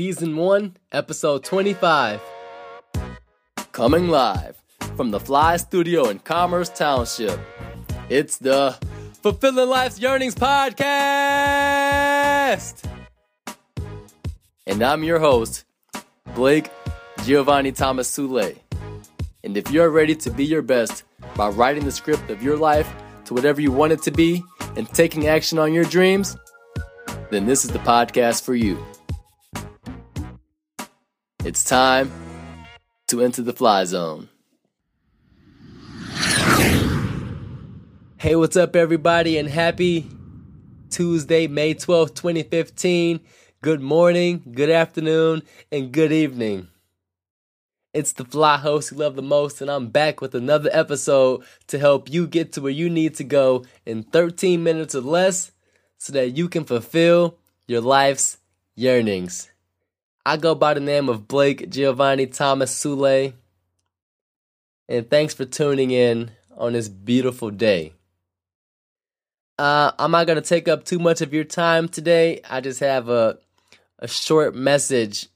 Season 1, Episode 25. Coming live from the Fly Studio in Commerce Township. It's the Fulfilling Life's Yearnings Podcast! And I'm your host, Blake Giovanni Thomas Sule. And if you're ready to be your best by writing the script of your life to whatever you want it to be and taking action on your dreams, then this is the podcast for you. It's time to enter the fly zone. Hey, what's up, everybody, and happy Tuesday, May 12th, 2015. Good morning, good afternoon, and good evening. It's the fly host you love the most, and I'm back with another episode to help you get to where you need to go in 13 minutes or less so that you can fulfill your life's yearnings. I go by the name of Blake Giovanni Thomas Sule. And thanks for tuning in on this beautiful day. Uh, I'm not going to take up too much of your time today. I just have a, a short message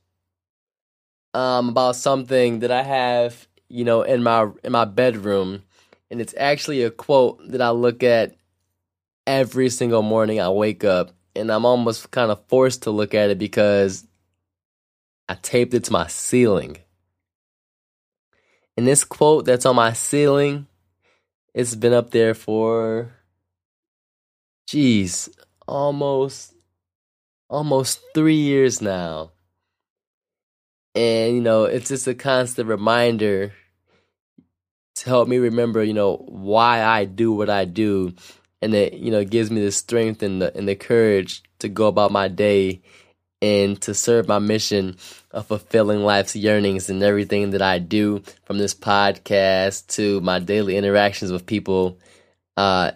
um, about something that I have, you know, in my in my bedroom, and it's actually a quote that I look at every single morning I wake up, and I'm almost kind of forced to look at it because I taped it to my ceiling. And this quote that's on my ceiling, it's been up there for, geez, almost, almost three years now. And, you know, it's just a constant reminder to help me remember, you know, why I do what I do. And it, you know, gives me the strength and the, and the courage to go about my day and to serve my mission of fulfilling life's yearnings and everything that I do from this podcast to my daily interactions with people, uh,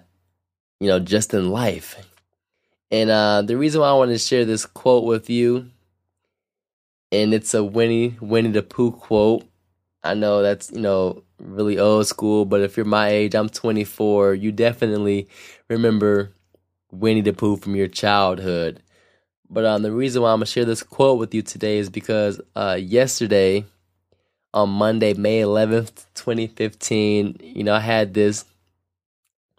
you know, just in life. And uh, the reason why I want to share this quote with you, and it's a Winnie Winnie the Pooh quote. I know that's you know really old school, but if you're my age, I'm 24. You definitely remember Winnie the Pooh from your childhood. But um, the reason why I'm gonna share this quote with you today is because uh, yesterday, on Monday, May 11th, 2015, you know, I had this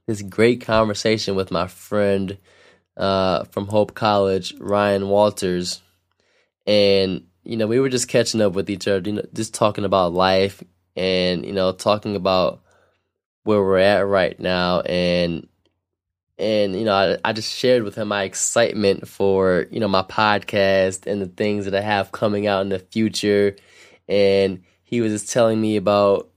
this great conversation with my friend uh, from Hope College, Ryan Walters, and you know, we were just catching up with each other, you know, just talking about life and you know, talking about where we're at right now and and you know I, I just shared with him my excitement for you know my podcast and the things that i have coming out in the future. And he was just telling me about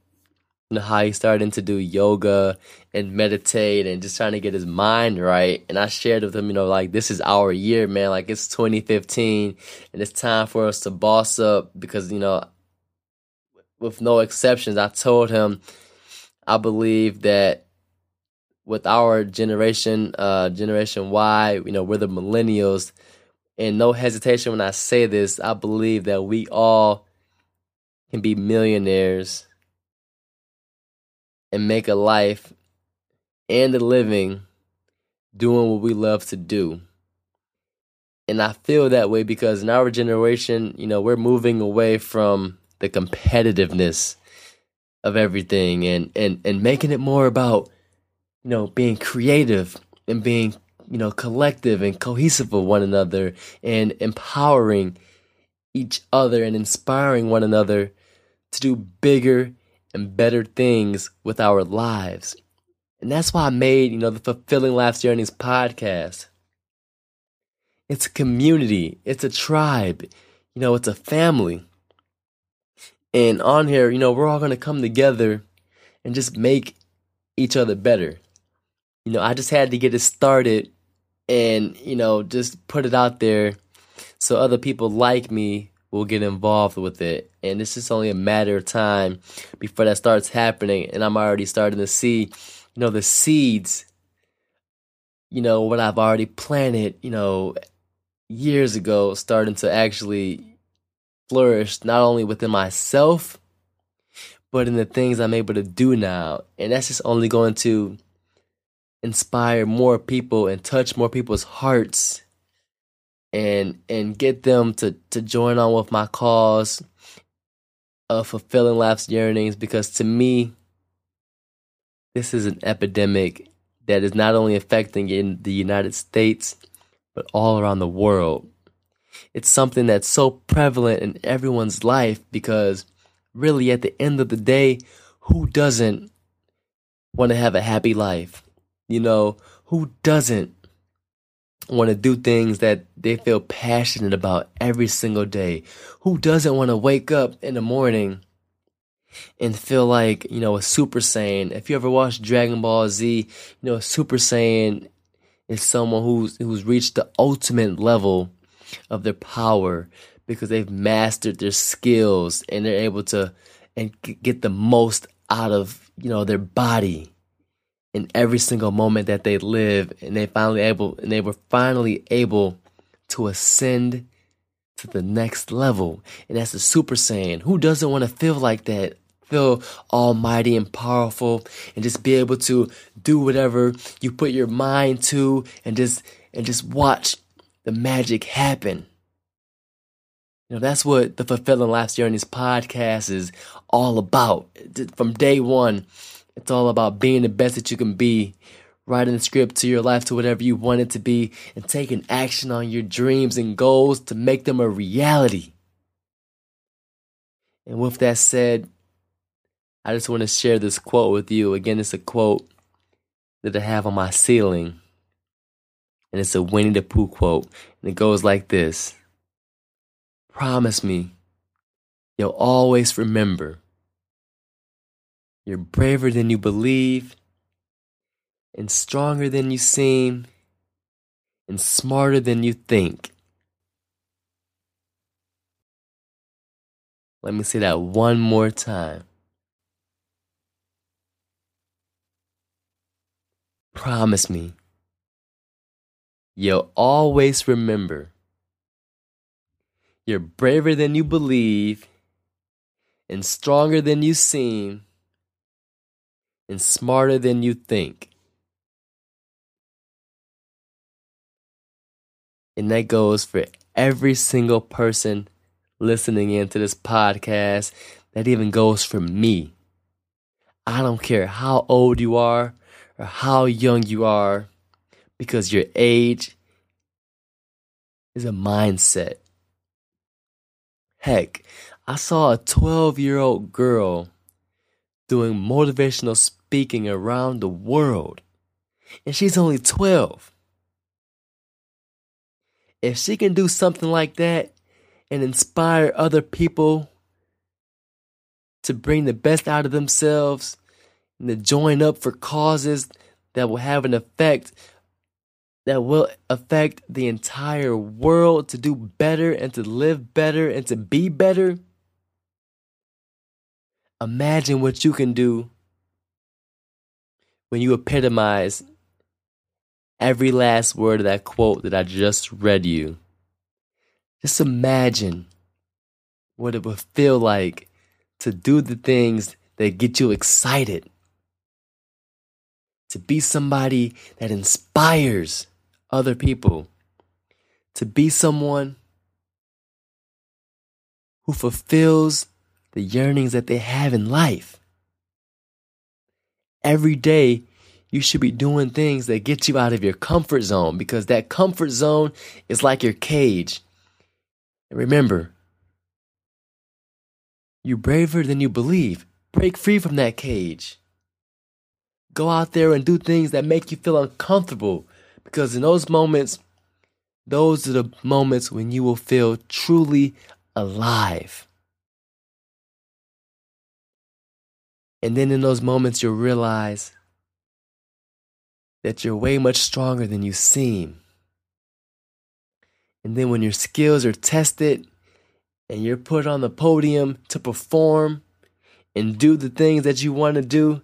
you know how he's starting to do yoga and meditate and just trying to get his mind right. And i shared with him you know like this is our year man. Like it's 2015 and it's time for us to boss up because you know with no exceptions i told him i believe that with our generation, uh, Generation Y, you know, we're the millennials. And no hesitation when I say this, I believe that we all can be millionaires and make a life and a living doing what we love to do. And I feel that way because in our generation, you know, we're moving away from the competitiveness of everything and and and making it more about you know, being creative and being, you know, collective and cohesive with one another and empowering each other and inspiring one another to do bigger and better things with our lives. And that's why I made, you know, the Fulfilling Life's Yearnings podcast. It's a community, it's a tribe, you know, it's a family. And on here, you know, we're all going to come together and just make each other better you know, I just had to get it started and, you know, just put it out there so other people like me will get involved with it. And it's just only a matter of time before that starts happening. And I'm already starting to see, you know, the seeds, you know, what I've already planted, you know, years ago, starting to actually flourish not only within myself, but in the things I'm able to do now. And that's just only going to inspire more people and touch more people's hearts and and get them to to join on with my cause of fulfilling life's yearnings because to me this is an epidemic that is not only affecting in the United States but all around the world. It's something that's so prevalent in everyone's life because really at the end of the day who doesn't want to have a happy life? You know, who doesn't want to do things that they feel passionate about every single day? Who doesn't want to wake up in the morning and feel like, you know, a Super Saiyan? If you ever watched Dragon Ball Z, you know, a Super Saiyan is someone who's who's reached the ultimate level of their power because they've mastered their skills and they're able to and get the most out of, you know, their body in every single moment that they live and they finally able and they were finally able to ascend to the next level. And that's the super saiyan. Who doesn't want to feel like that? Feel almighty and powerful and just be able to do whatever you put your mind to and just and just watch the magic happen. You know that's what the fulfilling life's yearnings podcast is all about. From day one it's all about being the best that you can be, writing the script to your life to whatever you want it to be, and taking action on your dreams and goals to make them a reality. And with that said, I just want to share this quote with you. Again, it's a quote that I have on my ceiling. And it's a Winnie the Pooh quote. And it goes like this Promise me you'll always remember you're braver than you believe, and stronger than you seem, and smarter than you think. Let me say that one more time. Promise me. You'll always remember. You're braver than you believe and stronger than you seem and smarter than you think. And that goes for every single person listening into this podcast. That even goes for me. I don't care how old you are or how young you are, because your age is a mindset. Heck, I saw a 12 year old girl doing motivational speaking around the world. And she's only 12. If she can do something like that and inspire other people to bring the best out of themselves and to join up for causes that will have an effect that will affect the entire world to do better and to live better and to be better Imagine what you can do when you epitomize every last word of that quote that I just read you. Just imagine what it would feel like to do the things that get you excited. To be somebody that inspires other people. To be someone who fulfills the yearnings that they have in life. Every day, you should be doing things that get you out of your comfort zone because that comfort zone is like your cage. And remember, you're braver than you believe. Break free from that cage. Go out there and do things that make you feel uncomfortable because in those moments, those are the moments when you will feel truly alive. And then in those moments, you'll realize that you're way much stronger than you seem. And then when your skills are tested and you're put on the podium to perform and do the things that you want to do,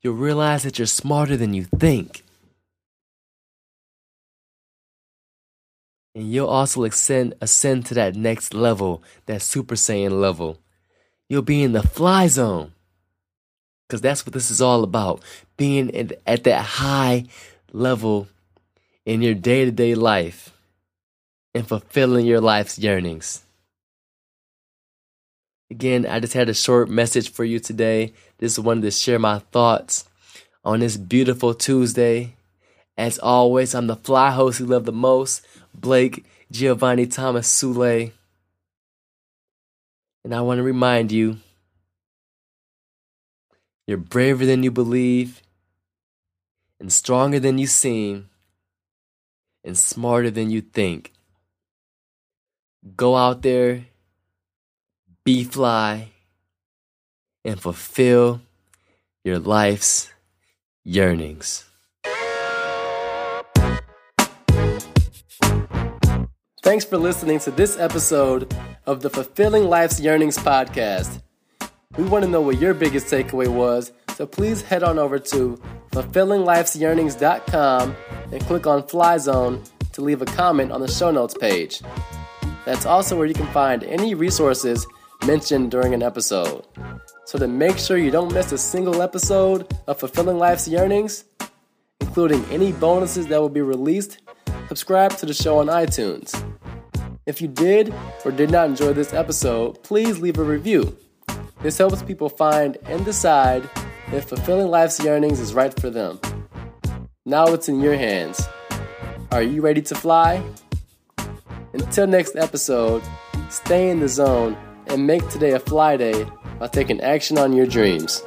you'll realize that you're smarter than you think. And you'll also ascend, ascend to that next level, that Super Saiyan level. You'll be in the fly zone because that's what this is all about being at that high level in your day to day life. and fulfilling your life's yearnings. Again, I just had a short message for you today. Just wanted to share my thoughts on this beautiful Tuesday. As always, I'm the fly host you love the most, Blake Giovanni Thomas Sule. And I want to remind you you're braver than you believe, and stronger than you seem, and smarter than you think. Go out there, be fly, and fulfill your life's yearnings. Thanks for listening to this episode of the Fulfilling Life's Yearnings podcast. We want to know what your biggest takeaway was, so please head on over to fulfillinglifesyearnings.com and click on Fly Zone to leave a comment on the show notes page. That's also where you can find any resources mentioned during an episode. So to make sure you don't miss a single episode of Fulfilling Life's Yearnings, including any bonuses that will be released, subscribe to the show on iTunes. If you did or did not enjoy this episode, please leave a review. This helps people find and decide if fulfilling life's yearnings is right for them. Now it's in your hands. Are you ready to fly? Until next episode, stay in the zone and make today a fly day by taking action on your dreams.